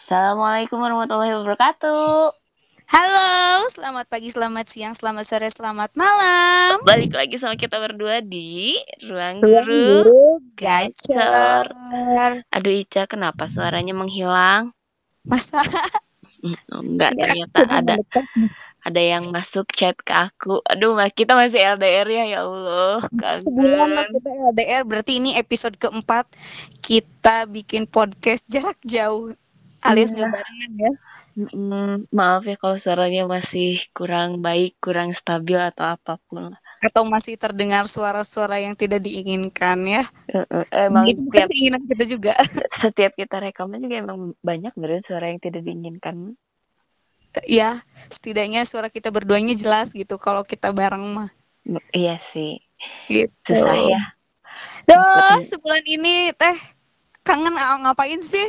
Assalamualaikum warahmatullahi wabarakatuh. Halo, selamat pagi, selamat siang, selamat sore, selamat malam. Balik lagi sama kita berdua di Ruang Guru. Guru Gacor. Aduh Ica, kenapa suaranya menghilang? Masa Hmm, Enggak, Ya, ternyata ada ada yang masuk chat ke aku. Aduh, kita masih LDR ya, ya Allah. sebulan lah Kangen. kita LDR, berarti ini episode keempat kita bikin podcast jarak jauh alias Iya. nggak barengan ya. Mm, maaf ya kalau suaranya masih kurang baik, kurang stabil atau apa pun. Atau masih terdengar suara-suara yang tidak diinginkan ya. Eh, eh, Emang Itu bukan tiap keinginan kita juga. setiap kita rekaman juga emang banyak bener suara yang tidak diinginkan. ya, setidaknya suara kita berduanya jelas gitu kalau kita bareng mah. Iya sih, Gitu. susah ya. Duh, sebulan ini teh kangen ngapain sih?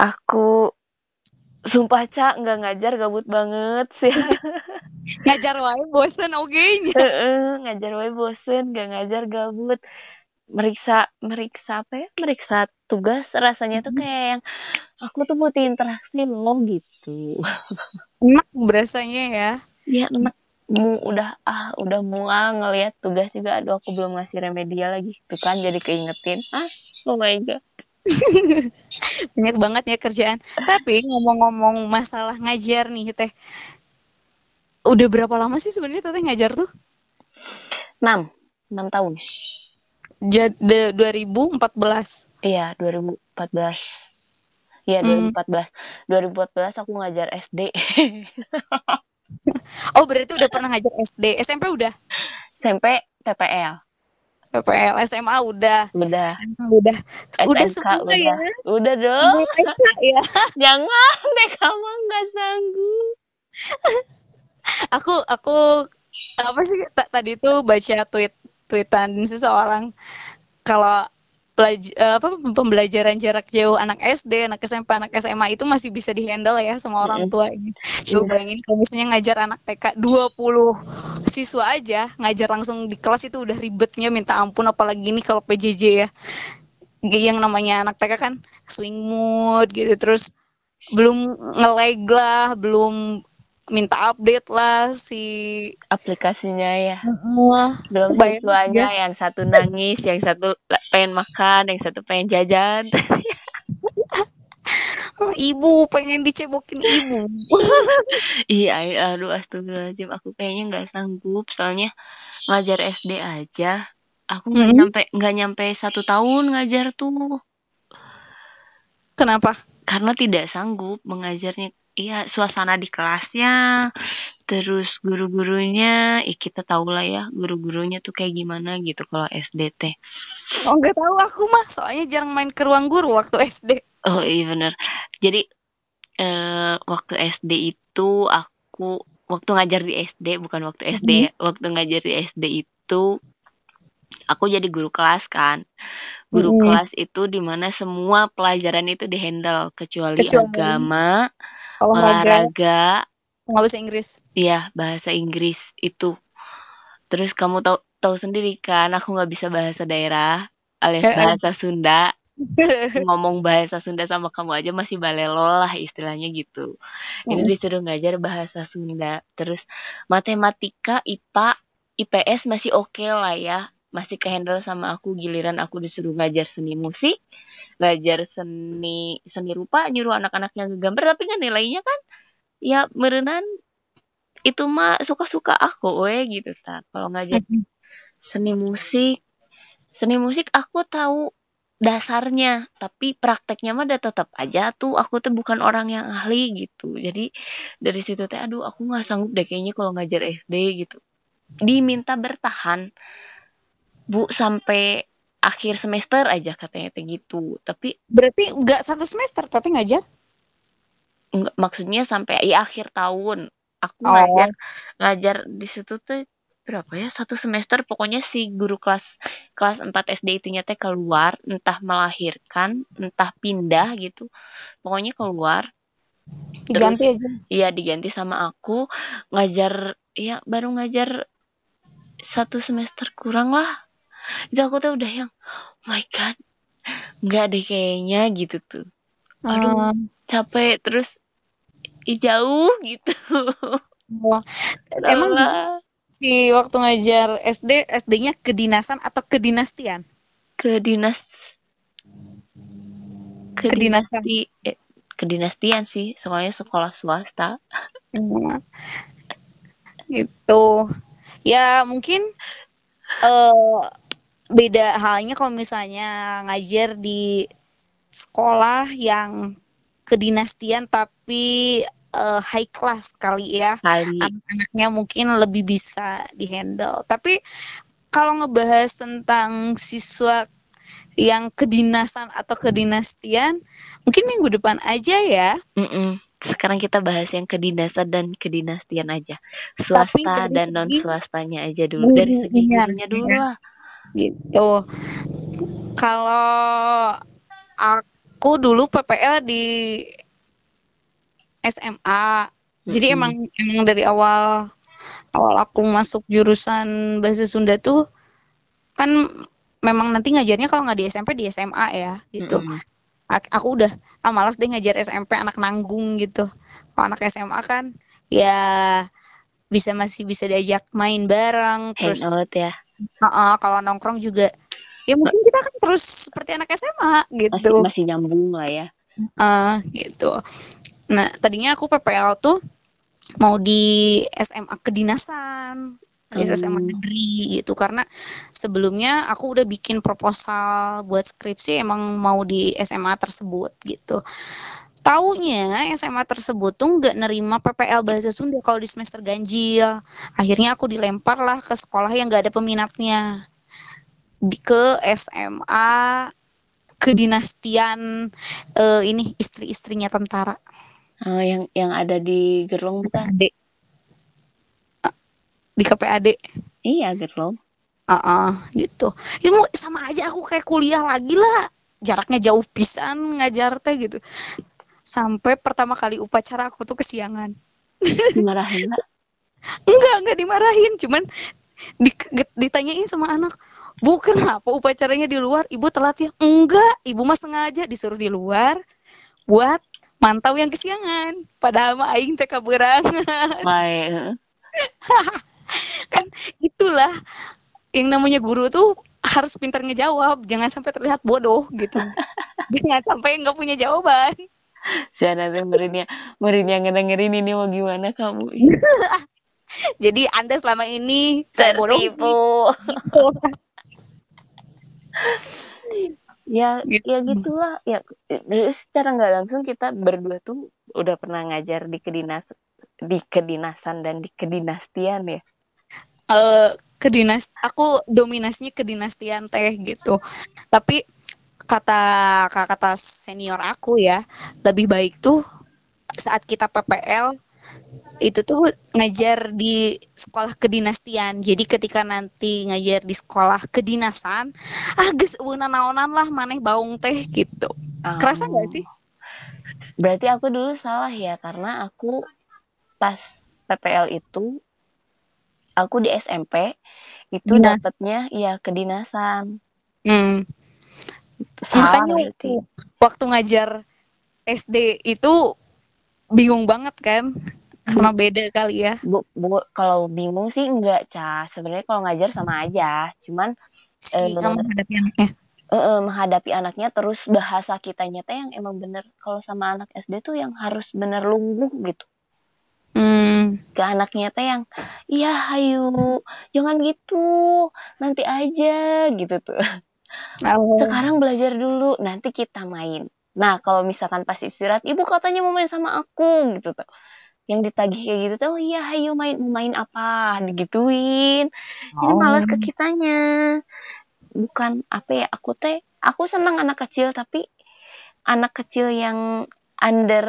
Aku sumpah Cak nggak ngajar gabut banget sih. Ngajar wae bosen oge nya. Heeh, ngajar wae bosen, nggak ngajar gabut. Meriksa meriksa apa ya? Meriksa tugas rasanya tuh kayak yang aku tuh butuh interaksi loh gitu. Enak berasanya ya. Ya enak mu udah ah udah mual ngelihat tugas juga aduh aku belum ngasih remedial lagi tuh kan jadi keingetin ah oh my god Banyak banget ya kerjaan. Tapi ngomong-ngomong masalah ngajar nih teh. Udah berapa lama sih sebenarnya teteh ngajar tuh? 6 6 tahun Jadi 2014. iya 2014 iya Hmm. 2014 2014 aku ngajar SD Oh, berarti udah pernah ngajar SD. SMP udah. SMP PPL PPL, SMA udah. udah SMA udah. Udah semua udah ya. udah dong TK ya. jangan deh kamu nggak sanggup Aku aku apa sih ta- tadi tuh baca tweet tweetan seseorang kalau pelaj- eh, apa pembelajaran jarak jauh anak SD, anak SMP, anak SMA itu masih bisa dihandle ya sama orang Mm-mm. tua. Coba bayangin kalau misalnya ngajar anak TK 20 siswa aja, ngajar langsung di kelas itu udah ribetnya minta ampun apalagi ini kalau PJJ ya. Yang namanya anak TK kan swing mood gitu terus belum nge-lag lah, belum minta update lah si aplikasinya ya. Wah, belum siswanya yang satu nangis yang satu pengen makan yang satu pengen jajan. Ibu pengen dicebokin ibu. iya aduh astagfirullahaladzim. Aku kayaknya nggak sanggup soalnya ngajar SD aja. Aku nggak Mm-mm. nyampe nggak nyampe satu tahun ngajar tuh. Kenapa? karena tidak sanggup mengajarnya iya suasana di kelasnya terus guru-gurunya ih kita tahu lah ya guru-gurunya tuh kayak gimana gitu kalau SD teh Oh nggak tahu aku mah, soalnya jarang main ke ruang guru waktu SD. oh iya bener. Jadi eh, waktu SD itu aku waktu ngajar di SD bukan waktu SD ya waktu ngajar di SD itu aku jadi guru kelas kan. Guru Mm-mm. kelas itu di mana semua pelajaran itu dihandle kecuali, Kecuali. agama Olahraga, olahraga nggak bisa Inggris. Iya, bahasa Inggris itu. Terus kamu tahu tahu sendiri kan, aku nggak bisa bahasa daerah alias bahasa Sunda. Ngomong bahasa Sunda sama kamu aja masih balelo lah istilahnya gitu. Ini disuruh ngajar bahasa Sunda. Terus matematika, IPA, IPS masih oke lah ya. Masih kehandle sama aku giliran aku disuruh ngajar seni musik, ngajar seni seni rupa, nyuruh anak-anaknya ngegambar tapi kan nilainya kan ya merenan itu mah suka-suka aku we gitu ta kalau ngajar seni musik seni musik aku tahu dasarnya tapi prakteknya mah udah tetap aja tuh. Aku tuh bukan orang yang ahli gitu. Jadi dari situ teh aduh aku nggak sanggup deh kayaknya kalau ngajar SD gitu. Diminta bertahan bu sampai akhir semester aja katanya teh gitu. Tapi Berarti nggak satu semester tapi ngajar? enggak maksudnya sampai ya akhir tahun. Aku Oh. ngajar ngajar di situ tuh berapa ya? Satu semester pokoknya si guru kelas kelas 4 SD itu nyata keluar entah melahirkan entah pindah gitu. Pokoknya keluar. Diganti aja. iya diganti sama aku. Ngajar ya baru ngajar satu semester kurang lah itu aku tuh udah yang oh my god nggak deh kayaknya gitu tuh. Aduh Ah, capek terus jauh gitu. Wah, emang si waktu ngajar SD SD-nya kedinasan atau kedinastian? Ke dinas ke Kedinasan. eh, kedinastian sih soalnya sekolah swasta. Hmm. gitu. Ya mungkin eh beda halnya kalau misalnya ngajar di sekolah yang kedinastian tapi eh, high class kali ya. Kali. Anak-anaknya mungkin lebih bisa dihandle. Tapi kalau ngebahas tentang siswa yang kedinasan atau kedinastian mungkin minggu depan aja ya. Mm-mm. sekarang kita bahas yang kedinasan dan kedinastian aja. Swasta dan segi non swastanya aja dulu. Dari segi gurunya, dulu lah gitu. Kalau aku dulu PPL di SMA, jadi emang emang dari awal awal aku masuk jurusan bahasa Sunda tuh kan memang nanti ngajarnya kalau nggak di SMP di SMA ya gitu. Ak- Aku udah ah malas deh ngajar SMP anak nanggung gitu. Kalau anak SMA kan ya bisa masih bisa diajak main bareng terus hangout ya Heeh, kalau nongkrong juga ya mungkin kita kan terus seperti anak SMA masih gitu. masih nyambung lah ya Eh, gitu. Nah, tadinya aku PPL tuh mau di SMA kedinasan, di SMA Hmm. negeri gitu karena sebelumnya aku udah bikin proposal buat skripsi emang mau di SMA tersebut gitu. Taunya SMA tersebut tuh nggak nerima PPL bahasa Sunda kalau di semester ganjil. Akhirnya aku dilempar lah ke sekolah yang nggak ada peminatnya. Di ke SMA kedinastian eh, ini istri-istrinya tentara. Oh, yang yang ada di Gerlong bukan Adik. Di KPAD. iya Gerlong Heeh, gitu. Ya mau sama aja aku kayak kuliah lagi lah. Jaraknya jauh pisan ngajar teh gitu. Sampai pertama kali upacara aku tuh kesiangan. dimarahin lah Enggak, enggak dimarahin, cuman di, ditanyain sama anak, "Bu, kenapa upacaranya di luar? Ibu telat ya?" Enggak, ibu mah sengaja disuruh di luar buat mantau yang kesiangan. Padahal mah aing teh kaberangan. Kan itulah yang namanya guru tuh harus pintar ngejawab, jangan sampai terlihat bodoh gitu. jangan sampai nggak punya jawaban. Jangan ada merinya merinya ngedengerin ini mau gimana kamu Jadi Anda selama ini saya bodoh. tertipu ya Gitu. ya gitulah ya eh, secara nggak langsung kita berdua tuh udah pernah ngajar di kedinas di kedinasan dan di kedinastian ya Eh, kedinas aku dominasinya kedinastian teh gitu. Tapi kata kata senior aku ya, lebih baik tuh saat kita PPL itu tuh ngajar di sekolah kedinastian. Jadi ketika nanti ngajar di sekolah kedinasan, ah geus euna naonan lah maneh baung teh gitu. Kerasa nggak Oh. sih? berarti aku dulu salah ya karena aku pas PPL itu aku di SMP itu dapatnya ya kedinasan Hmm. Makanya berarti waktu ngajar SD itu bingung banget kan karena beda kali ya. Bu, bu kalau bingung sih enggak cah sebenarnya kalau ngajar sama aja. Cuman si Eh, menghadapi anaknya. Eh, eh, menghadapi anaknya terus bahasa kitanya teh yang emang bener. Kalau sama anak SD tuh yang harus bener lungguh gitu. Hmm. ke anaknya teh yang iya hayu jangan gitu. Nanti aja gitu tuh Oh. sekarang belajar dulu nanti kita main. Nah kalau misalkan pas istirahat ibu katanya mau main sama aku gitu tuh. Yang ditagih kayak gitu tuh oh iya hayu main mau main apa? Digituin. Jadi malas ke kitanya. Bukan apa ya aku teh aku senang anak kecil tapi anak kecil yang under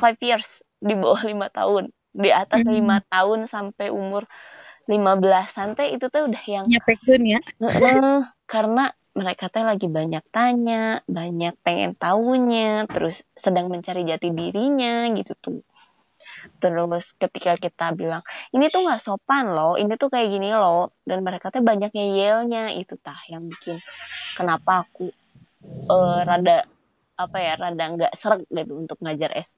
five years di bawah lima tahun di atas Hmm. lima tahun sampai umur lima belasan teh itu teh udah yang nyapekeun ya Heeh, karena mereka teh lagi banyak tanya, banyak pengen tahunya, terus sedang mencari jati dirinya gitu tuh. Terus ketika kita bilang, ini tuh nggak sopan loh, ini tuh kayak gini loh, dan mereka teh banyak ngeyelnya, itu tah yang bikin kenapa aku eh, rada apa ya rada nggak seret gitu untuk ngajar SD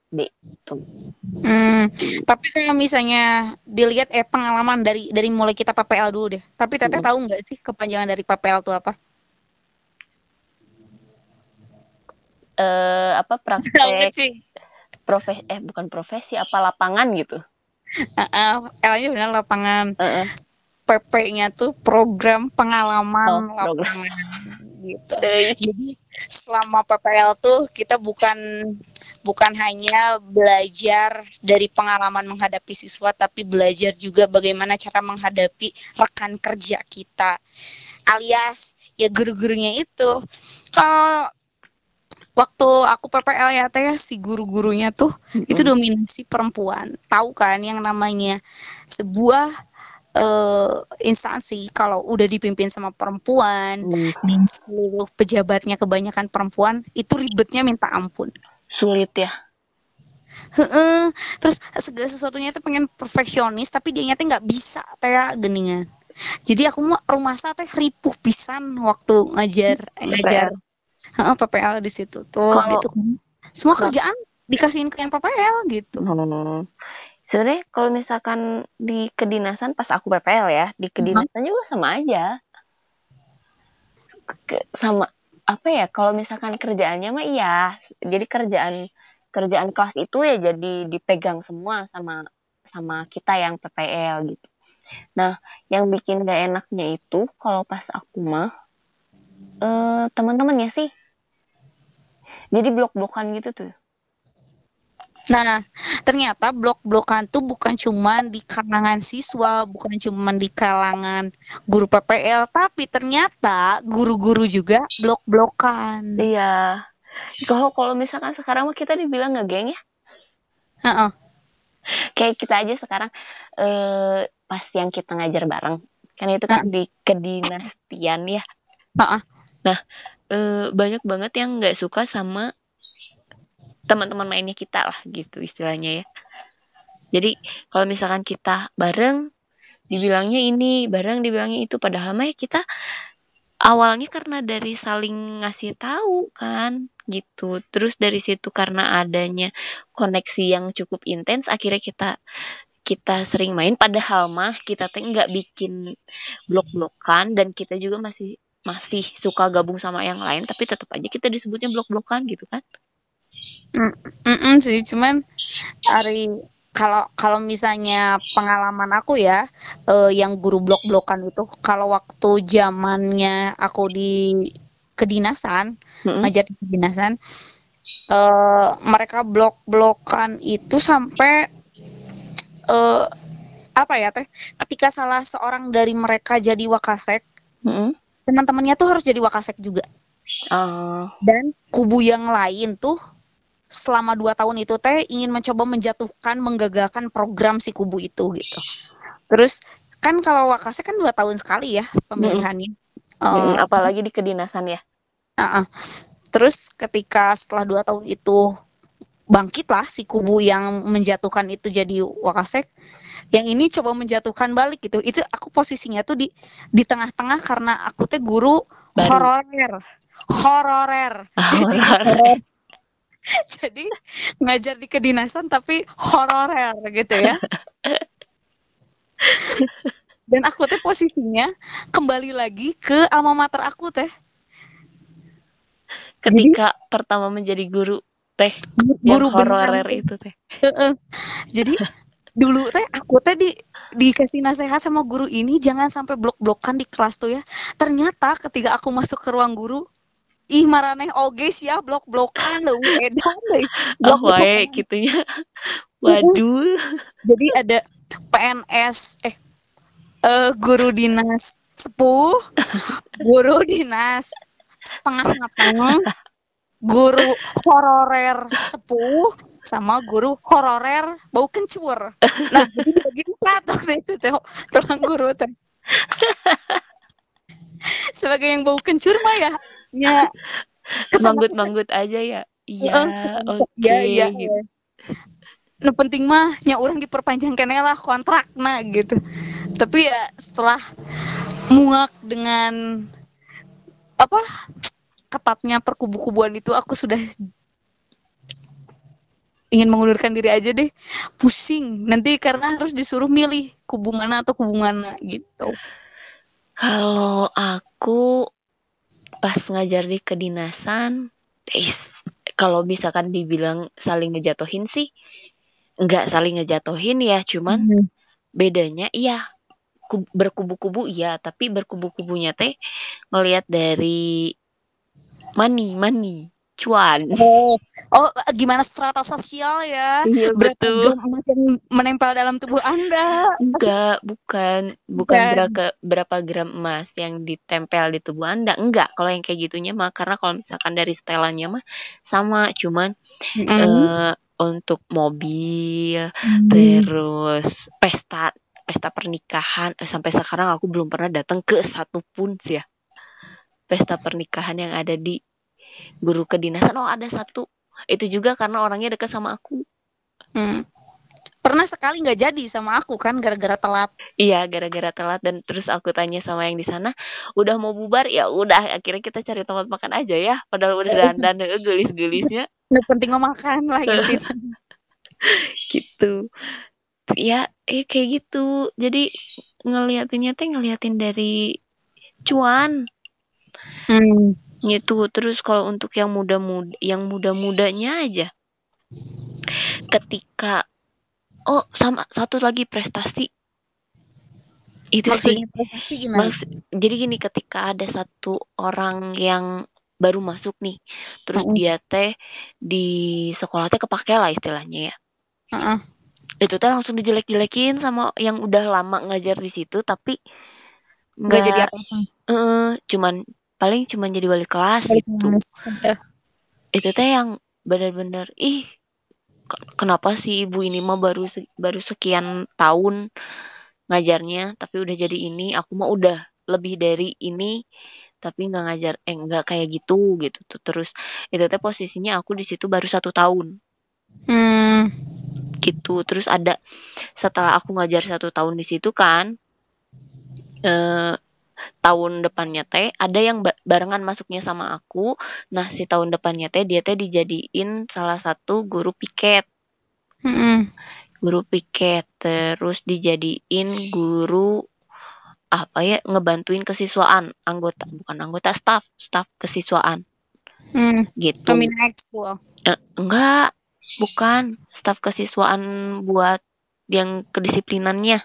tuh. Hmm, tapi kalau misalnya dilihat eh pengalaman dari dari mulai kita PPL dulu deh. Tapi Teteh Hmm. tahu nggak sih kepanjangan dari PPL itu apa? Eh apa Tahu nggak praktek profesi eh bukan profesi apa lapangan gitu. Heeh, L-nya benar lapangan. Heeh. PP-nya tuh program pengalaman Oh, program. Gitu. Jadi selama PPL tuh kita bukan bukan hanya belajar dari pengalaman menghadapi siswa tapi belajar juga bagaimana cara menghadapi rekan kerja kita. Alias ya guru-gurunya itu. Kalau waktu aku PPL ya teh si guru-gurunya tuh itu dominasi perempuan. Tahu kan yang namanya sebuah eh, instansi kalau udah dipimpin sama perempuan Hmm, dan seluruh pejabatnya kebanyakan perempuan itu ribetnya minta ampun. sulit ya. Heeh. Terus segala sesuatunya itu pengen perfeksionis tapi dia nyata nggak bisa kayak geningan. Jadi aku mau rumah saya teh ripuh pisan waktu ngajar eh, ngajar Heeh, PPL di situ tuh Kalau- gitu kan. Semua Kalau- kerjaan dikasihin ke yang PPL gitu. Hmm. Sebenarnya kalau misalkan di kedinasan pas aku PPL ya, di kedinasan juga sama aja. Ke- sama apa ya? Kalau misalkan kerjaannya mah iya. Jadi kerjaan kerjaan kelas itu ya jadi dipegang semua sama sama kita yang PPL gitu. Nah, yang bikin gak enaknya itu kalau pas aku mah eh teman-temannya sih. Jadi blok-blokan gitu tuh. Nah, ternyata blok-blokan tuh bukan cuman di kalangan siswa, bukan cuman di kalangan guru PPL, tapi ternyata guru-guru juga blok-blokan. Iya. Kalau kalau misalkan sekarang mah kita dibilang ngegeng ya. Heeh. Kayak kita aja sekarang eh pas yang kita ngajar bareng. Kan itu kan di kedinastian ya. Heeh. Nah, eh banyak banget yang nggak suka sama teman-teman mainnya kita lah gitu istilahnya ya. Jadi kalau misalkan kita bareng dibilangnya ini, bareng dibilangnya itu padahal mah ya kita awalnya karena dari saling ngasih tahu kan gitu. Terus dari situ karena adanya koneksi yang cukup intens akhirnya kita kita sering main padahal mah kita teh nggak bikin blok-blokan dan kita juga masih masih suka gabung sama yang lain tapi tetap aja kita disebutnya blok-blokan gitu kan. Mm-mm sih, cuman hari kalau kalau misalnya pengalaman aku ya, eh, yang guru blok-blokan itu kalau waktu zamannya aku di kedinasan, Mm-mm. ngajar di kedinasan, eh, mereka blok-blokan itu sampai eh, apa ya teh? Ketika salah seorang dari mereka jadi wakasek, Mm-mm. teman-temannya tuh harus jadi wakasek juga. Oh, dan kubu yang lain tuh selama dua tahun itu teh ingin mencoba menjatuhkan menggagalkan program si kubu itu gitu terus kan kalau wakase kan dua tahun sekali ya pemilihannya mm, Eh, apalagi di kedinasan ya. ah, ah. terus ketika setelah dua tahun itu bangkitlah si kubu yang menjatuhkan itu jadi wakasek yang ini coba menjatuhkan balik gitu itu aku posisinya tuh di di tengah-tengah karena aku teh guru Baru. hororer hororer Jadi Horor. jadi ngajar di kedinasan tapi hororer gitu ya dan aku teh posisinya kembali lagi ke alma mater aku teh Ketika pertama menjadi guru teh guru hororer teh. itu teh. Jadi dulu teh aku teh di dikasih nasihat sama guru ini jangan sampai blok-blokan di kelas tuh ya ternyata ketika aku masuk ke ruang guru ih maraneh oge ya blok-blokan leuwih edan deui. Oh Blok-blokan. wae gitunya. Waduh. jadi ada PNS eh eh, guru dinas sepuh guru dinas setengah matang guru hororer sepuh sama guru hororer bau kencur nah jadi bagi empat waktu itu teh ruang guru teh sebagai yang bau kencur mah ya ya kesana- Manggut-manggut aja ya. Iya, kesana- oke. iya iya gitu. Nah penting mah nya orang diperpanjang kene lah kontrak nah gitu. Tapi ya setelah muak dengan apa ketatnya perkubu-kubuan itu aku sudah ingin mengundurkan diri aja deh pusing nanti karena harus disuruh milih kubu mana atau kubu mana gitu Kalau aku pas ngajar di kedinasan, eh, kalau misalkan dibilang saling ngejatuhin sih, nggak saling ngejatuhin ya, cuman Hmm. bedanya iya ku- berkubu-kubu iya, tapi berkubu-kubunya teh ngelihat dari money, money, cuan. Oh, oh gimana strata sosial ya? Iya betul. emas yang menempel dalam tubuh Anda? Enggak, bukan, bukan Bukan. berapa berapa gram emas yang ditempel di tubuh Anda. Enggak, kalau yang kayak gitunya mah karena kalau misalkan dari setelannya mah sama, cuman Mm-mm. eh untuk mobil, Hmm. terus pesta pesta pernikahan. Eh, sampai sekarang aku belum pernah datang ke satu pun sih ya. Pesta pernikahan yang ada di guru kedinasan. Oh, ada satu. Itu juga karena orangnya dekat sama aku. Hmm. Pernah sekali nggak jadi sama aku kan gara-gara telat. Iya, gara-gara telat dan terus aku tanya sama yang di sana, udah mau bubar? Ya udah, akhirnya kita cari tempat makan aja ya. Padahal udah dandan eh, gelis-gelisnya Nggak penting mau makan lah gitu. gitu. Ya, eh kayak gitu. Jadi ngeliatinnya teh ngeliatin dari cuan Hmm. Gitu. Terus kalau untuk yang muda-muda, yang muda-mudanya aja, ketika oh sama satu lagi prestasi itu sih Maksudnya prestasi gimana? Maks- jadi gini ketika ada satu orang yang baru masuk nih terus Mm-mm. dia teh di sekolah teh kepake lah istilahnya ya Heeh. itu teh langsung dijelek-jelekin sama yang udah lama ngajar di situ tapi Nggak jadi nggak apa-apa. eh, cuman paling cuman jadi wali kelas Balik gitu kelas. Udah. itu teh yang benar-benar ih ke- kenapa sih ibu ini mah baru baru sekian tahun ngajarnya tapi udah jadi ini aku mah udah lebih dari ini tapi nggak ngajar eh nggak kayak gitu gitu tuh terus itu teh posisinya aku di situ baru satu tahun Hmm. gitu terus ada setelah aku ngajar satu tahun di situ kan eh tahun depannya teh ada yang ba- barengan masuknya sama aku nah si tahun depannya teh dia teh dijadiin salah satu guru piket Mm-mm. guru piket terus dijadiin guru apa ya ngebantuin kesiswaan anggota bukan anggota staff staff kesiswaan Hmm. gitu Pembina ekskul. Eh, enggak bukan staff kesiswaan buat yang kedisiplinannya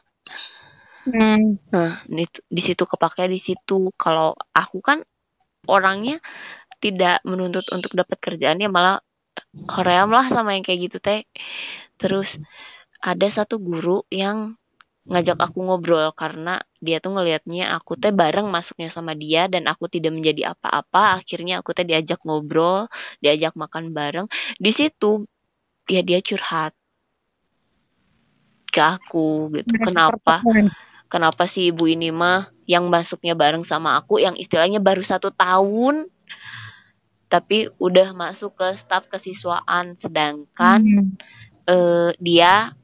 Hmm. nah di, di situ kepake di situ. Kalau aku kan orangnya tidak menuntut untuk dapat kerjaan ya malah hoream lah sama yang kayak gitu teh. Terus ada satu guru yang ngajak aku ngobrol karena dia tuh ngelihatnya aku teh bareng masuknya sama dia dan aku tidak menjadi apa-apa. Akhirnya aku teh diajak ngobrol diajak makan bareng. Di situ ya dia curhat ke aku gitu. Kenapa. Kenapa sih ibu ini mah yang masuknya bareng sama aku yang istilahnya baru satu tahun tapi udah masuk ke staf kesiswaan. Sedangkan Hmm. eh, dia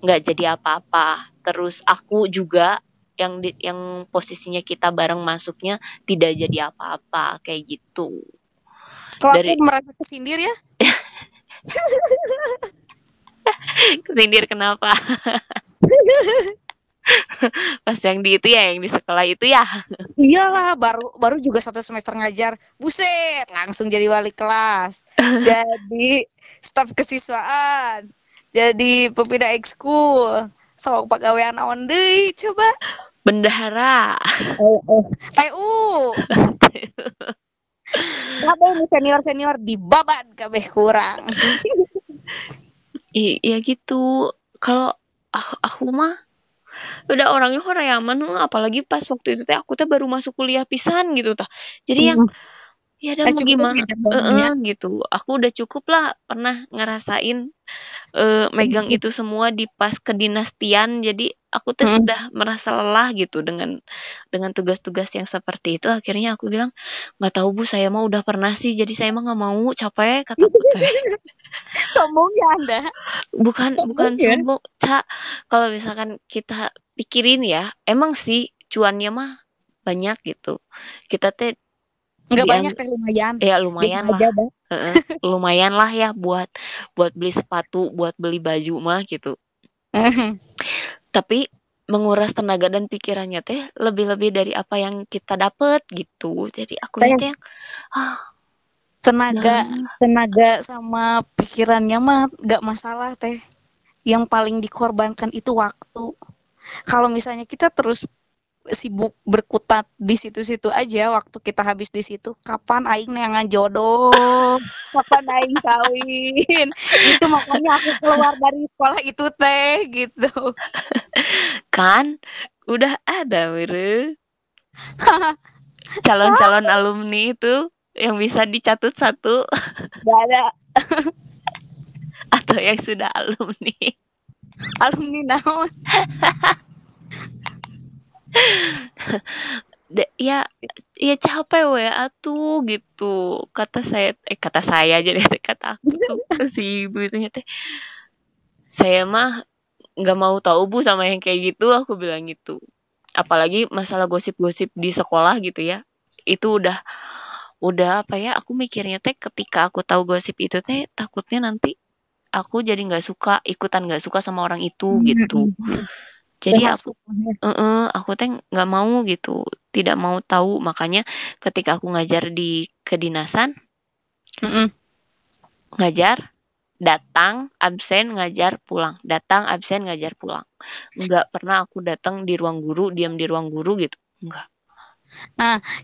nggak jadi apa-apa. Terus aku juga yang di, yang posisinya kita bareng masuknya tidak jadi apa-apa kayak gitu. Kalau Dari- aku merasa kesindir ya, kesindir kenapa pas yang di itu ya yang di sekolah itu ya iyalah baru baru juga satu semester ngajar, buset langsung jadi wali kelas, jadi staf kesiswaan, jadi pembina ekskul, sok pegawaian naon deui coba. bendahara Oh, oh. TU. Kabeh nu senior-senior dibabat kabeh kurang. I- ya gitu kalau aku, aku mah udah orangnya horeaman mah, apalagi pas waktu itu teh aku teh baru masuk kuliah pisan gitu tah. Jadi yang ya udah Eh, mau gimana? Heeh, ya. gitu. Aku udah cukup lah pernah ngerasain eh, megang itu semua di pas kedinastian. Jadi aku tuh Hmm. sudah merasa lelah gitu dengan dengan tugas-tugas yang seperti itu. Akhirnya aku bilang nggak tahu bu saya mah udah pernah sih. Jadi saya mah nggak mau capek kataku teh Sombong ya Anda. bukan Sombong bukan ya? sombong. Ca, kalau misalkan kita pikirin ya emang sih cuannya mah banyak gitu. Kita teh Nggak Dia- banyak teh lumayan. ya lumayan lah aja. Heeh, lumayan lah ya buat buat beli sepatu buat beli baju mah gitu tapi menguras tenaga dan pikirannya teh lebih-lebih dari apa yang kita dapat gitu jadi aku Teh. teh ah tenaga nah, tenaga sama pikirannya mah nggak masalah teh. Yang paling dikorbankan itu waktu. Kalau misalnya kita terus sibuk berkutat di situ-situ aja waktu kita habis di situ. Kapan aing neangan jodoh? Kapan aing kawin? Itu makanya aku keluar dari sekolah itu teh gitu. Kan? Udah ada Wire calon-calon alumni itu yang bisa dicatut satu. Gak ada. Atau yang sudah alumni. Alumni naon De- ya ya capek we atuh gitu. Kata saya eh kata saya jadi kata aku tuh si ibu itu teh. Saya mah nggak mau tahu bu sama yang kayak gitu aku bilang gitu. Apalagi masalah gosip-gosip di sekolah gitu ya. Itu udah udah apa ya aku mikirnya teh ketika aku tahu gosip itu teh takutnya nanti aku jadi nggak suka ikutan nggak suka sama orang itu gitu jadi aku Heeh, aku teh nggak mau gitu, tidak mau tahu. Makanya ketika aku ngajar di kedinasan, Mm-mm. ngajar, datang, absen, ngajar, pulang. Datang, absen, ngajar, pulang. Nggak pernah aku datang di ruang guru, diam di ruang guru gitu. Enggak.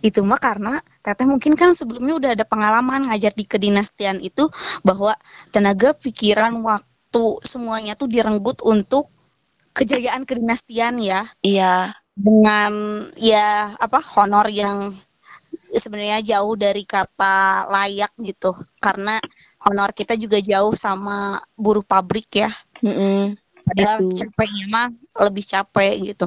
itu mah karena teteh mungkin kan sebelumnya udah ada pengalaman ngajar di kedinastian itu bahwa tenaga pikiran waktu semuanya tuh direnggut untuk kejayaan kedinastian ya. Iya, dengan ya apa honor yang sebenarnya jauh dari kata layak gitu. Karena honor kita juga jauh sama buruh pabrik ya. Mm-mm, padahal Itu. capeknya mah lebih capek gitu.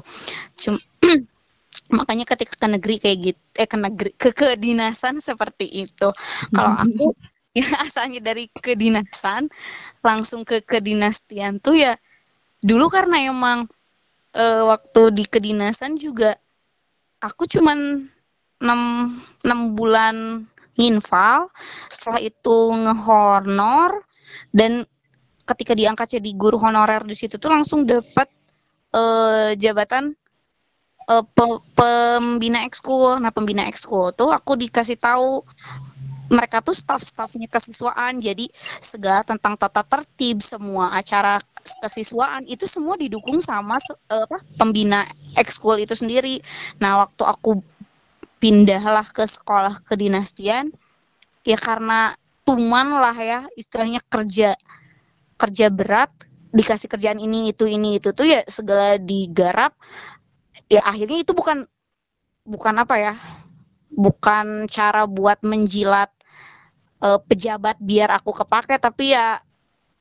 Cum makanya ketika ke negeri kayak gitu eh ke negeri ke kedinasan seperti itu. Kalau aku ya asalnya dari kedinasan langsung ke kedinastian tuh ya dulu karena emang eh, waktu di kedinasan juga aku cuman 6, 6 bulan nginval setelah itu ngehonor dan ketika diangkat jadi guru honorer di situ tuh langsung dapat eh, jabatan pe- pembina ekskul. Nah pembina ekskul tuh aku dikasih tahu mereka tuh staff-staffnya kesiswaan. Jadi segala tentang tata tertib semua acara kesiswaan itu semua didukung sama apa pembina ekskul itu sendiri. Nah waktu aku pindahlah ke sekolah kedinastian ya karena tuman lah ya istilahnya kerja kerja berat dikasih kerjaan ini itu ini itu tuh ya segala digarap. Ya akhirnya itu bukan bukan apa ya bukan cara buat menjilat eh, pejabat biar aku kepake tapi ya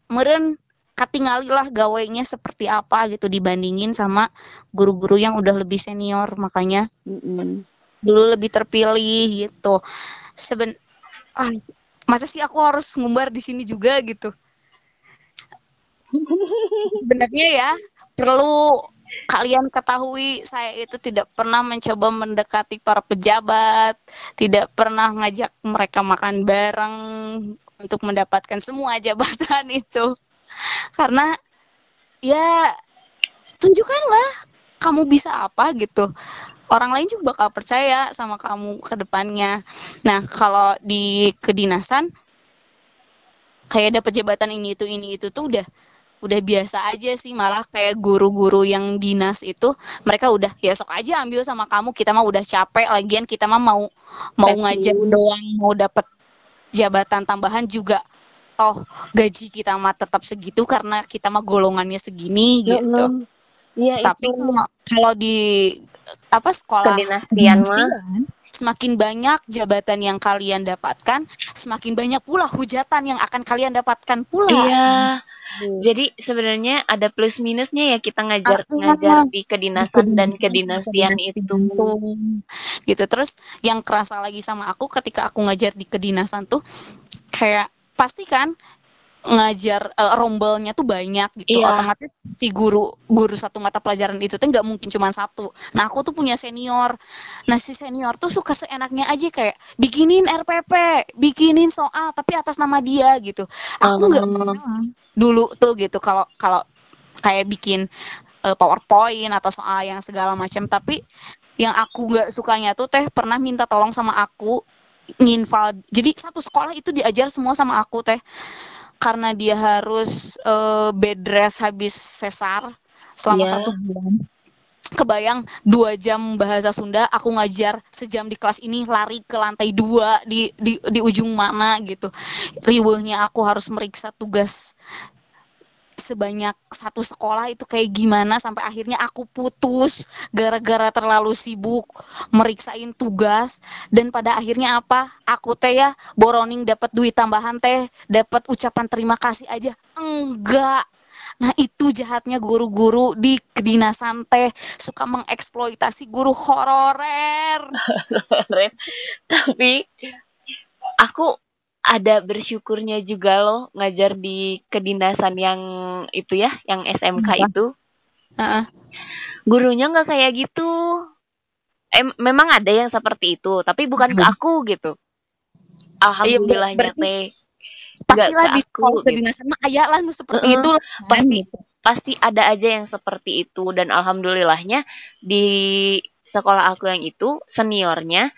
meren katingalilah gawainya seperti apa gitu dibandingin sama guru-guru yang udah lebih senior makanya mm-mm. dulu lebih terpilih gitu. Seben ah, masa sih aku harus ngumbar di sini juga gitu? Sebenarnya ya perlu kalian ketahui saya itu tidak pernah mencoba mendekati para pejabat tidak pernah ngajak mereka makan bareng untuk mendapatkan semua jabatan itu karena ya tunjukkanlah kamu bisa apa gitu. Orang lain juga bakal percaya sama kamu ke depannya. Nah, kalau di kedinasan kayak dapat jabatan ini itu ini itu tuh udah udah biasa aja sih. Malah kayak guru-guru yang dinas itu mereka udah ya sok aja ambil sama kamu. Kita mah udah capek lagian kita mah mau mau ngajar doang mau dapat jabatan tambahan juga toh gaji kita mah tetap segitu karena kita mah golongannya segini gitu Iya tapi itu kalau- di apa sekolah kedinastian mah semakin banyak jabatan yang kalian dapatkan semakin banyak pula hujatan yang akan kalian dapatkan pula Iya. Jadi sebenarnya ada plus minusnya ya kita ngajar Ah, ngajar iya. di kedinasan dan Kedinasan, kedinastian kedinastian itu. tuh. gitu terus yang kerasa lagi sama aku ketika aku ngajar di kedinasan tuh kayak pasti kan ngajar uh, rombelnya tuh banyak gitu. Iya. otomatis si guru guru satu mata pelajaran itu tuh nggak mungkin cuma satu. Nah aku tuh punya senior. Nah si senior tuh suka seenaknya aja kayak bikinin RPP bikinin soal tapi atas nama dia gitu. Aku nggak mau dulu tuh gitu kalau kalau kayak bikin uh, PowerPoint atau soal yang segala macam. Tapi yang aku nggak sukanya tuh teh pernah minta tolong sama aku nginval jadi satu sekolah itu diajar semua sama aku teh. Karena dia harus eh, bed rest habis sesar selama Iya. satu bulan. Kebayang dua jam bahasa Sunda aku ngajar sejam di kelas ini lari ke lantai dua di di di ujung mana gitu. Riweuhnya aku harus meriksa tugas sebanyak satu sekolah itu kayak gimana sampai akhirnya aku putus gara-gara terlalu sibuk meriksain tugas. Dan pada akhirnya apa? Aku teh ya boroning dapat duit tambahan teh dapat ucapan terima kasih aja. Enggak. Nah itu jahatnya guru-guru di kedinasan teh. Suka mengeksploitasi guru hororer. Tapi aku ada bersyukurnya juga loh ngajar di kedinasan yang itu ya, yang SMK Apa? itu. Heeh. Gurunya nggak kayak gitu. Em, memang ada yang seperti itu, tapi bukan ke Hmm. aku gitu. Alhamdulillahnya berarti teh pastilah ke di sekolah gitu. kedinasan mah aya lah seperti Heeh, itu lah, kan, pasti gitu. pasti ada aja yang seperti itu dan alhamdulillahnya di sekolah aku yang itu seniornya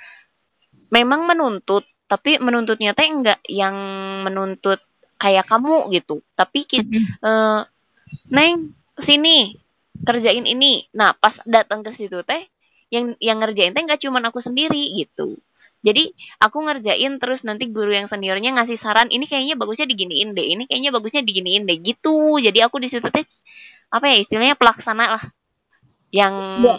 memang menuntut tapi menuntutnya teh enggak yang menuntut kayak kamu gitu. Tapi ki- Mm-mm. eh, neng sini kerjain ini. Nah pas datang ke situ teh yang yang ngerjain teh nggak cuman aku sendiri gitu. Jadi aku ngerjain terus nanti guru yang seniornya ngasih saran ini kayaknya bagusnya diginiin deh ini kayaknya bagusnya diginiin deh gitu. Jadi aku di situ teh apa ya istilahnya pelaksana lah. Yang Iya.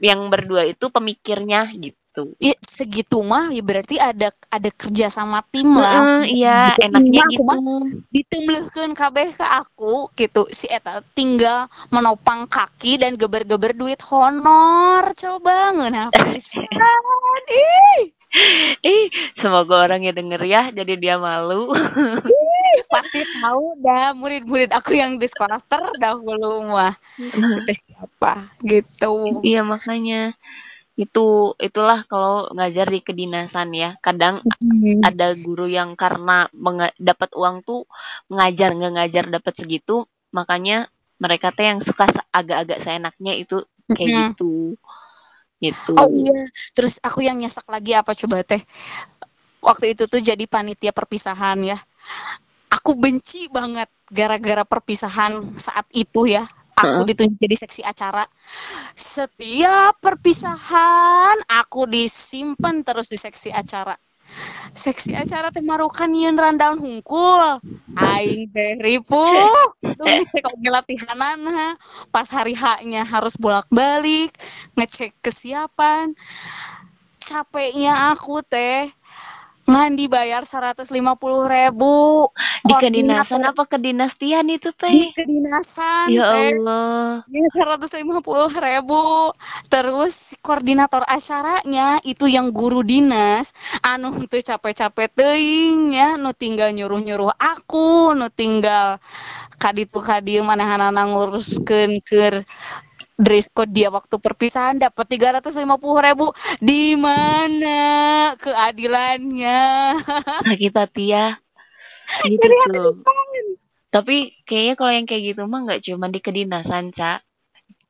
yang berdua itu pemikirnya gitu Ya, segitu mah ya berarti ada ada kerja sama tim lah. Heeh, iya Gitu. enaknya mah aku gitu. mah ditumblehkeun kabeh ke aku gitu. Si eta tinggal menopang kaki dan geber-geber duit honor. Coba ngeunah ih. Ih semoga orang yang denger ya jadi dia malu. Pasti tahu dah murid-murid aku yang di sekolah terdahulu mah. Itu siapa? Gitu. Iya makanya itu itulah kalau ngajar di kedinasan ya kadang Hmm. ada guru yang karena menga- dapat uang tuh ngajar nggak ngajar dapat segitu makanya mereka teh yang suka agak-agak seenaknya itu kayak Mm-mm. gitu gitu Oh iya, terus aku yang nyesek lagi apa coba teh? Waktu itu tuh jadi panitia perpisahan ya. Aku benci banget gara-gara perpisahan saat itu ya. Aku ditunjuk jadi seksi acara. Setiap perpisahan aku disimpan terus di seksi acara. Seksi acara teh marukan yeun rundown hungkul. Aing teh ripuh. Tuh latihanana. Pas hari H-nya harus bolak-balik ngecek kesiapan. Capeknya aku teh ngan dibayar 150.000 ribu. Di kedinasan apa kedinastian itu di teh kedinasan ya Allah. Ya, 150 ribu. Terus koordinator acaranya itu yang guru dinas. Anu teu capek-capek teuing ya nu tinggal nyuruh-nyuruh aku nu tinggal kaditu kadieu manahanana nguruskeun keur dress code dia waktu perpisahan dapat 350 ribu. Di mana keadilannya? Sakit hati ya. Gitu Jadi hati tapi kayaknya kalau yang kayak gitu mah nggak cuma di kedinasan ca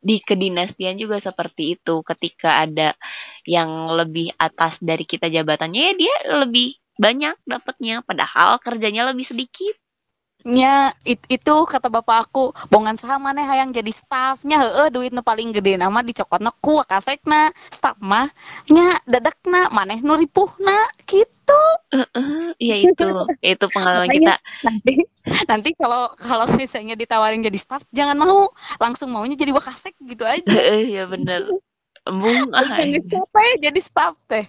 di kedinastian juga seperti itu. Ketika ada yang lebih atas dari kita jabatannya ya dia lebih banyak dapatnya. Padahal kerjanya lebih sedikit nya it- itu kata bapak aku bongan saha maneh hayang jadi staffnya. Heeh duit nu paling gede nama dicokotna ku kasekna staff mah nya dadakna maneh nu ripuhna gitu. Heeh, ya itu itu pengalaman Makanya- kita. nanti nanti kalau kalau misalnya ditawarin jadi staff jangan mau langsung maunya jadi wakasek gitu aja. Heeh, ya bener. Embung ah capek jadi staff teh.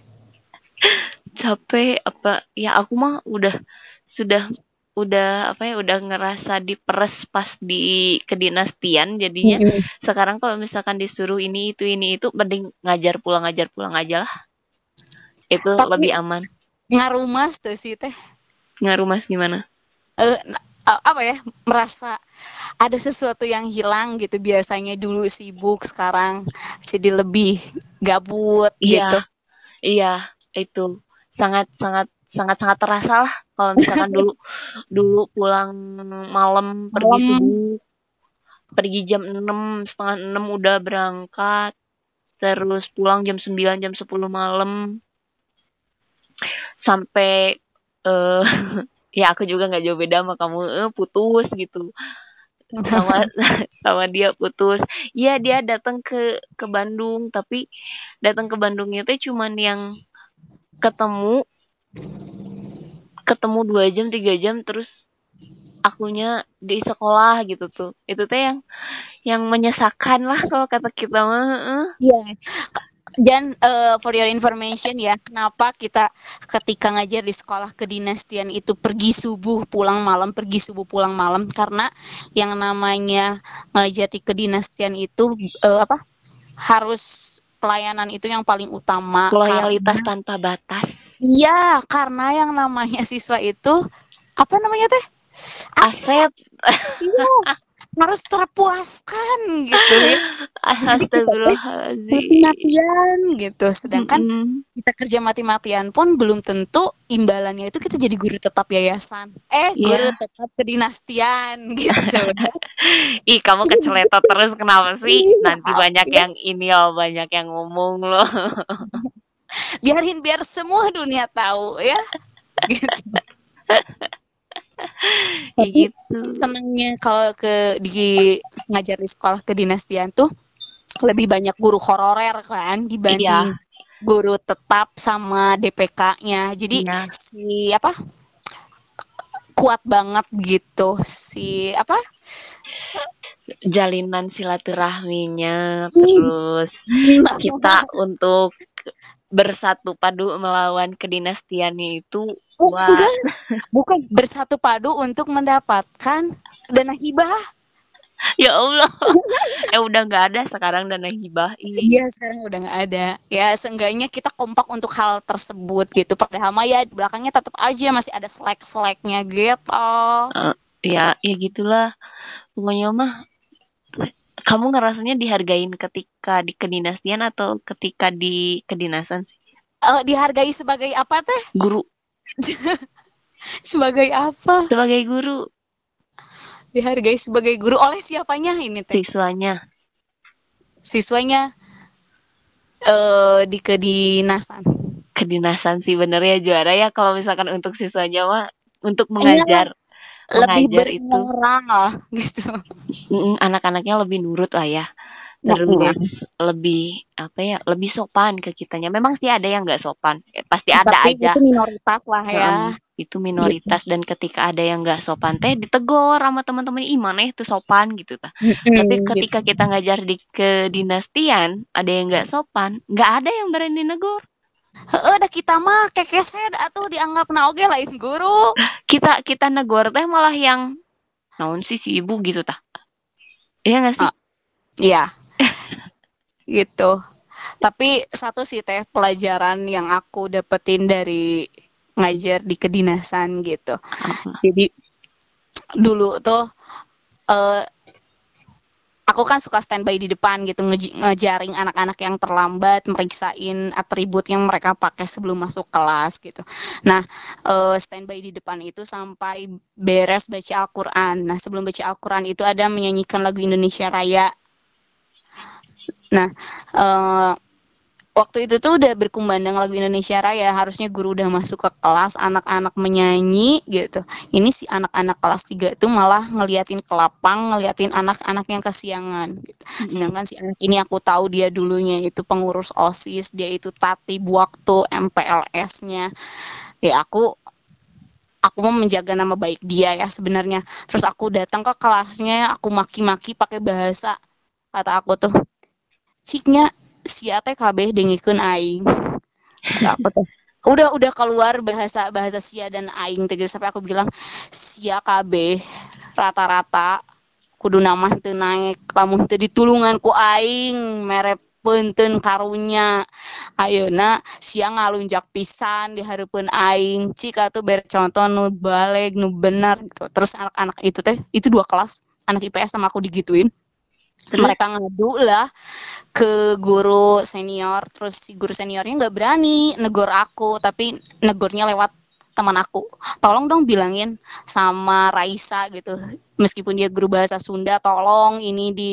Capek apa ya aku mah udah sudah udah apa ya udah ngerasa diperes pas di kedinastian jadinya. Sekarang kalau misalkan disuruh ini itu ini itu mending ngajar pulang ngajar pulang aja lah. Itu Tapi- lebih aman. Ngarumas tuh sih teh. Ngaruh mas gimana? Eh, nah, apa ya merasa ada sesuatu yang hilang gitu. Biasanya dulu sibuk sekarang jadi lebih gabut iya. gitu. Iya itu. Sangat sangat sangat sangat terasa lah kalau misalkan dulu dulu pulang malam pergi malam. subuh pergi jam enam setengah enam udah berangkat terus pulang jam 9 jam 10 malam. Sampai eh ya aku juga nggak jauh beda sama kamu eh, putus gitu. Sama sama dia putus. Iya dia datang ke ke Bandung tapi datang ke Bandungnya tuh cuman yang ketemu ketemu dua jam tiga jam terus akunya di sekolah gitu tuh itu tuh yang yang menyesakan lah kalau kata kita mah. Iya. Dan eh, for your information ya, kenapa kita ketika ngajar di sekolah kedinastian itu pergi subuh pulang malam, pergi subuh pulang malam karena yang namanya ngajar di kedinastian itu eh, apa? harus pelayanan itu yang paling utama loyalitas karena tanpa batas iya, karena yang namanya siswa itu apa namanya teh? Aset. Iya, harus terpuaskan gitu ya. Mati-matian gitu. Sedangkan Mm-mm. kita kerja mati-matian pun belum tentu imbalannya itu kita jadi guru tetap yayasan. Eh, guru Iya. tetap kedinastian gitu. Ih, kamu keceletot terus kenapa sih? Iya, Nanti banyak yang ini loh, banyak yang ngomong loh. Biarin biar semua dunia tahu ya. Gitu. Gitu. senangnya kalau ke di ngajar di sekolah kedinastian tuh lebih banyak guru honorer kan Iya, dibanding guru tetap sama DPK-nya. Jadi iya. si apa kuat banget gitu si apa Jalinan silaturahminya, Hmm. terus kita untuk bersatu padu melawan kedinastiannya itu, oh wah, enggak bukan bersatu padu untuk mendapatkan dana hibah ya Allah. Eh, udah nggak ada sekarang dana hibah. Ih, iya sekarang udah nggak ada ya seenggaknya kita kompak untuk hal tersebut gitu padahal mah ya di belakangnya tetap aja masih ada slack slacknya gitu eh, ya, ya gitulah. Pokoknya mah kamu ngerasanya dihargain ketika di kedinastian atau ketika di kedinasan sih? Eh, dihargai sebagai apa teh? Guru, sebagai apa? Sebagai guru, dihargai sebagai guru. Oleh siapanya ini teh? Siswanya. siswanya eh di kedinasan. Kedinasan sih bener ya juara ya. Kalau misalkan untuk siswanya mah untuk Iya, mengajar lebih mengajar itu bermoral gitu anak-anaknya lebih nurut lah ya. Ya. Terus lebih apa ya, lebih sopan ke kitanya. Memang sih ada yang nggak sopan. Eh, pasti ada tapi aja. itu minoritas lah ya Heeh, itu minoritas dan ketika ada yang nggak sopan teh ditegur sama teman-teman ih mana itu sopan gitu ta. Tapi gitu. ketika kita ngajar di kedinastian ada yang nggak sopan, nggak ada yang berani negur. Heeh, dah kita mah kekeset atuh dianggap naoge lain guru. Kita kita negur teh malah yang naon sih si ibu gitu tah. Iya nggak sih? Ah, Iya, gitu. Tapi satu sih teh pelajaran yang aku dapetin dari ngajar di kedinasan gitu. Apa? Jadi dulu tuh eh aku kan suka standby di depan gitu ngejaring anak-anak yang terlambat, meriksain atribut yang mereka pakai sebelum masuk kelas gitu. Nah, eh, standby di depan itu sampai beres baca Al-Qur'an. Nah, sebelum baca Al-Qur'an itu ada menyanyikan lagu Indonesia Raya. Nah, eh, waktu itu tuh udah berkumandang lagu Indonesia Raya, harusnya guru udah masuk ke kelas, anak-anak menyanyi gitu. Ini si anak-anak kelas 3 itu malah ngeliatin ke lapang, ngeliatin anak-anak yang kesiangan gitu. Sedangkan si anak ini aku tahu dia dulunya itu pengurus OSIS, dia itu tatib waktu MPLS-nya. Ya aku aku mau menjaga nama baik dia ya sebenarnya. Terus aku datang ke kelasnya, aku maki-maki pakai bahasa kata aku tuh, ciknya si teh kabeh dengikeun aing. Aku tuh. Udah udah keluar bahasa bahasa sia dan aing teh sampai aku bilang sia kabeh rata-rata kudu nama teu naik lamun teu ditulungan ku aing mere punten karunya ayeuna siang ngalunjak pisan di hareupeun aing cik atuh bere contoh nu baleg nu bener gitu terus anak-anak itu teh itu dua kelas anak IPS sama aku digituin? Mereka ngadu lah ke guru senior terus si guru seniornya nggak berani negor aku tapi negornya lewat teman aku tolong dong bilangin sama Raisa gitu meskipun dia guru bahasa Sunda tolong ini di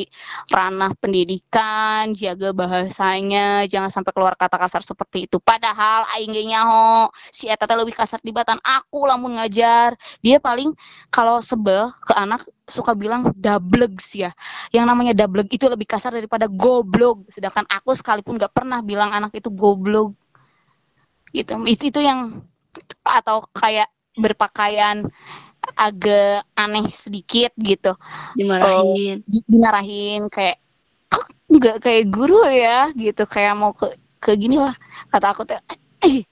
ranah pendidikan jaga bahasanya jangan sampai keluar kata kasar seperti itu. Padahal aing ge nyaho si eta lebih kasar tibatan aku lamun ngajar. Dia paling kalau sebel ke anak suka bilang dablek sih ya. Yang namanya dablek itu lebih kasar daripada goblok. Sedangkan aku sekalipun gak pernah bilang anak itu goblok. Gitu itu itu yang atau kayak berpakaian agak aneh sedikit gitu. Dimarahin. Di- dimarahin kayak kok nggak kayak guru ya? Gitu kayak mau ke ke gini lah. Kata aku tuh "Eh,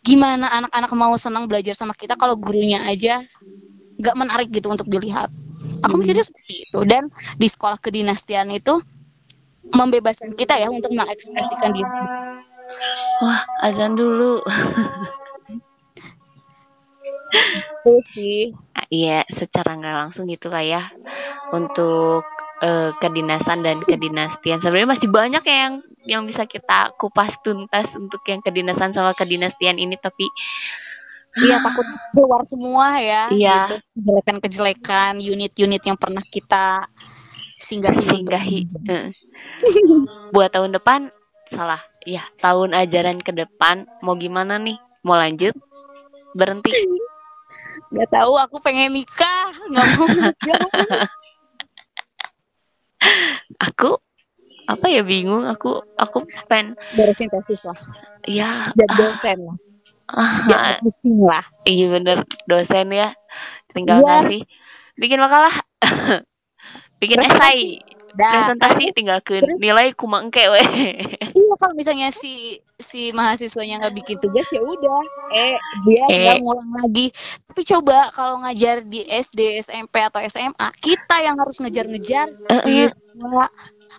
gimana anak-anak mau senang belajar sama kita kalau gurunya aja nggak menarik gitu untuk dilihat? Aku Hmm. mikirnya seperti itu. Dan di sekolah kedinastian itu membebaskan kita ya untuk mengekspresikan diri. Wah azan dulu itu sih Ah, Iya, secara nggak langsung gitu lah ya untuk eh, kedinasan dan kedinastian. Sebenarnya masih banyak ya yang yang bisa kita kupas tuntas untuk yang kedinasan sama kedinastian ini, tapi Iya takut keluar semua ya Iya. gitu kejelekan-kejelekan unit-unit yang pernah kita singgahi singgahi. Eh. Buat tahun depan salah. Ya, tahun ajaran ke depan mau gimana nih? Mau lanjut? Berhenti? Gak tahu aku pengen nikah. Nggak mau. Aku apa ya bingung. Aku aku pengen beresin tesis lah. Ya jadi dosen lah. Ah, pusing lah. Iya bener. Dosen ya. Tinggal Iya. ngasih. Bikin makalah. Bikin esai. presentasi tinggal ke nilai kumangke we iya kalau misalnya si si mahasiswanya nggak bikin tugas ya udah. Eh dia Eh. tinggal ngulang lagi. Tapi coba kalau ngajar di SD SMP atau SMA kita yang harus ngejar-ngejar. Heeh. siswa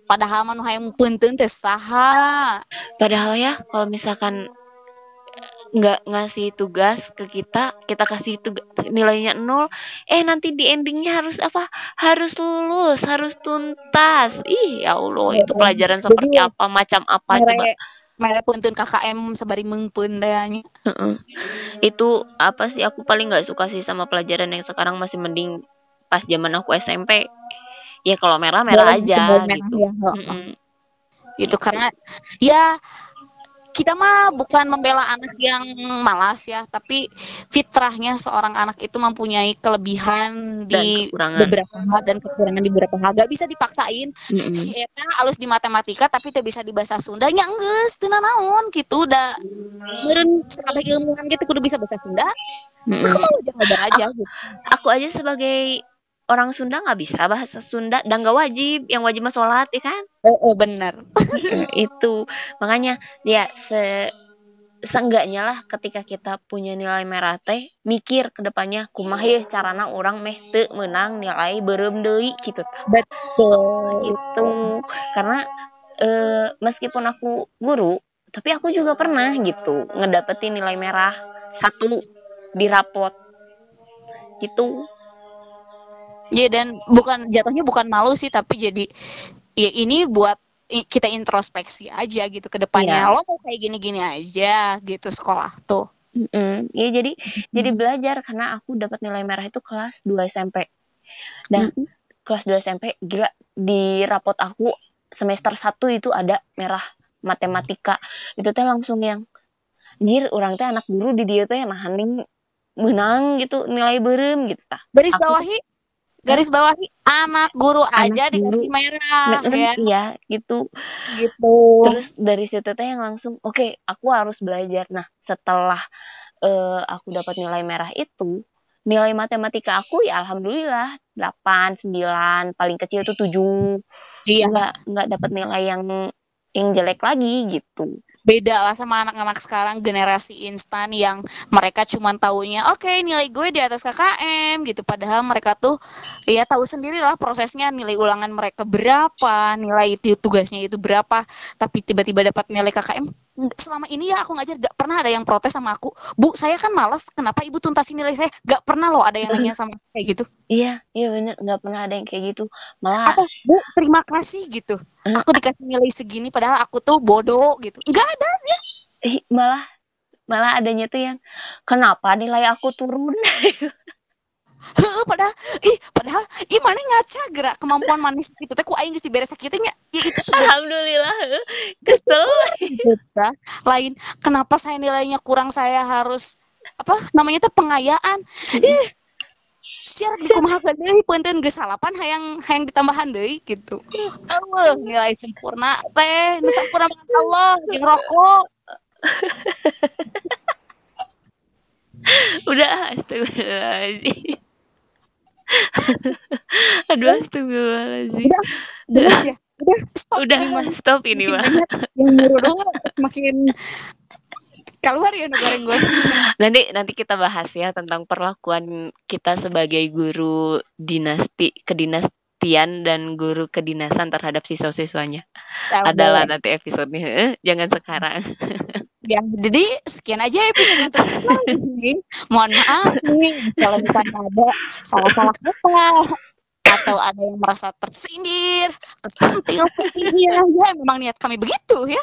padahal nu hayang punten teh saha. Padahal ya kalau misalkan nggak ngasih tugas ke kita kita kasih tugas nilainya nol eh nanti di endingnya harus apa? Harus lulus harus tuntas. Ih ya allah itu Heeh. pelajaran Jadi seperti apa macam apa coba? mere mere punten KKM sabari meungpeun teh nya. Heeh. itu apa sih? Aku paling nggak suka sih sama pelajaran yang sekarang masih mending pas zaman aku SMP ya kalau merah merah Boleh aja merah gitu. ya, gitu karena ya kita mah bukan membela anak yang malas ya tapi fitrahnya seorang anak itu mempunyai kelebihan dan di kekurangan. beberapa hal dan kekurangan di beberapa hal. Gak bisa dipaksain. Mm-mm. si eta halus di matematika tapi tidak bisa di bahasa Sunda nya enggeus teu naon gitu udah meureun sampai ilmuwan gitu kudu bisa bahasa Sunda. Mm-mm. aku mau aja aja gitu. Aku aja sebagai orang Sunda nggak bisa bahasa Sunda dan nggak wajib yang wajib mah sholat ya kan? Eh, eh, bener itu. Makanya ya se seenggaknya lah ketika kita punya nilai merah teh mikir ke depannya kumaha ya carana orang meh teu menang nilai berem deui gitu betul. Gitu karena eh, meskipun aku guru tapi aku juga pernah gitu ngedapetin nilai merah satu di rapot. Gitu Ya dan bukan jatuhnya bukan malu sih tapi jadi ya ini buat kita introspeksi aja gitu ke depannya. Iya. Lo mau kayak gini-gini aja gitu sekolah tuh. Mm-mm. ya jadi jadi belajar karena aku dapat nilai merah itu kelas 2 SMP dan Mm-mm. kelas 2 SMP gila di rapot aku semester 1 itu ada merah matematika itu teh langsung yang anjir orang teh anak guru di dia teh nah hening menang gitu nilai berem gitu tah Aku- bawahi garis bawahi anak guru Anak aja guru. dikasih merah Bener, ya iya gitu gitu. terus dari situ teh yang langsung oke aku harus belajar nah setelah eh, aku dapat nilai merah itu nilai matematika aku ya alhamdulillah 8, 9, paling kecil itu 7 Iya. nggak nggak dapat nilai yang yang jelek lagi gitu. Beda lah sama anak-anak sekarang generasi instan yang mereka cuma taunya oke okay, nilai gue di atas KKM gitu padahal mereka tuh ya tahu sendiri lah prosesnya nilai ulangan mereka berapa, nilai tugasnya itu berapa, tapi tiba-tiba dapat nilai KKM selama ini ya aku ngajar gak pernah ada yang protes sama aku. Bu saya kan malas kenapa ibu tuntasin nilai saya? Gak pernah loh ada yang nanya sama kayak gitu. Iya iya bener gak pernah ada yang kayak gitu. Malah apa bu terima kasih gitu. Aku dikasih nilai segini padahal aku tuh bodoh gitu. Nggak ada ya malah malah adanya tuh yang kenapa nilai aku turun padahal ih padahal ih mana ngaca gerak kemampuan manis itu teh ku aing geus beres sakitnya ya itu sudah alhamdulillah kesel. Lain kenapa saya nilainya kurang saya harus apa namanya teh pengayaan? Ih siar di kumaha deui punten geus salapan hayang hayang ditambahan deui gitu. Eueuh nilai sempurna teh nu sempurna Allah jeung rokok. Udah astagfirullahaladzim Aduh, astagfirullahaladzim. Udah, udah ya. Udah, stop udah, ini mah. Stop ini mah. Yang nyuruh dulu semakin keluar ya goreng gue. Nanti nanti kita bahas ya tentang perlakuan kita sebagai guru dinasti kedinastian dan guru kedinasan terhadap siswa-siswanya. Adalah nanti episodenya. Eh, jangan sekarang. ya jadi sekian aja episode untuk ini mohon maaf nih kalau misalnya ada salah-salah kata atau ada yang merasa tersindir, tersentil, ya, ya memang niat kami begitu ya.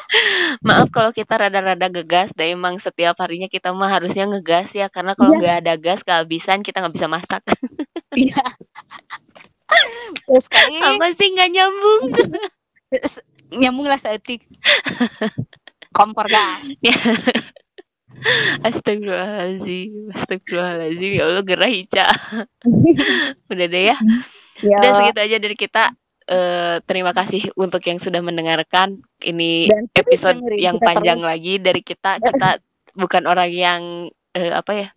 Maaf kalau kita rada-rada gegas, dan emang setiap harinya kita mah harusnya ngegas ya, karena kalau iya. nggak ya. ada gas kehabisan kita nggak bisa masak. Iya. Terus kali ini. Apa sih nggak nyambung? nyambung lah seetik kompor gas. Astagfirullahaladzim, astagfirullahaladzim, ya Allah gerah Ica. Udah deh ya. ya. Udah segitu aja dari kita. Uh, terima kasih untuk yang sudah mendengarkan ini Dan episode yang panjang terus. lagi dari kita. Kita bukan orang yang uh, apa ya,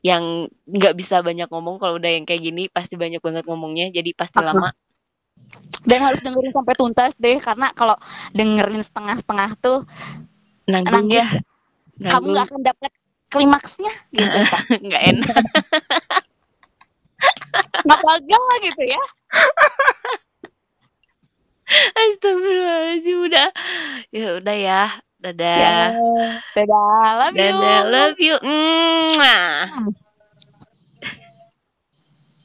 yang nggak bisa banyak ngomong. Kalau udah yang kayak gini pasti banyak banget ngomongnya, jadi pasti Apa? lama. Dan harus dengerin sampai tuntas deh karena kalau dengerin setengah-setengah tuh nanggung ya. Nanggung. kamu nggak akan dapat klimaksnya gitu nggak enak. Nggak bagal lah gitu ya. Astagfirullahaladzim udah. Ya udah ya dadah. Ya, dadah. Love you. Dadah. Love you. Mwah.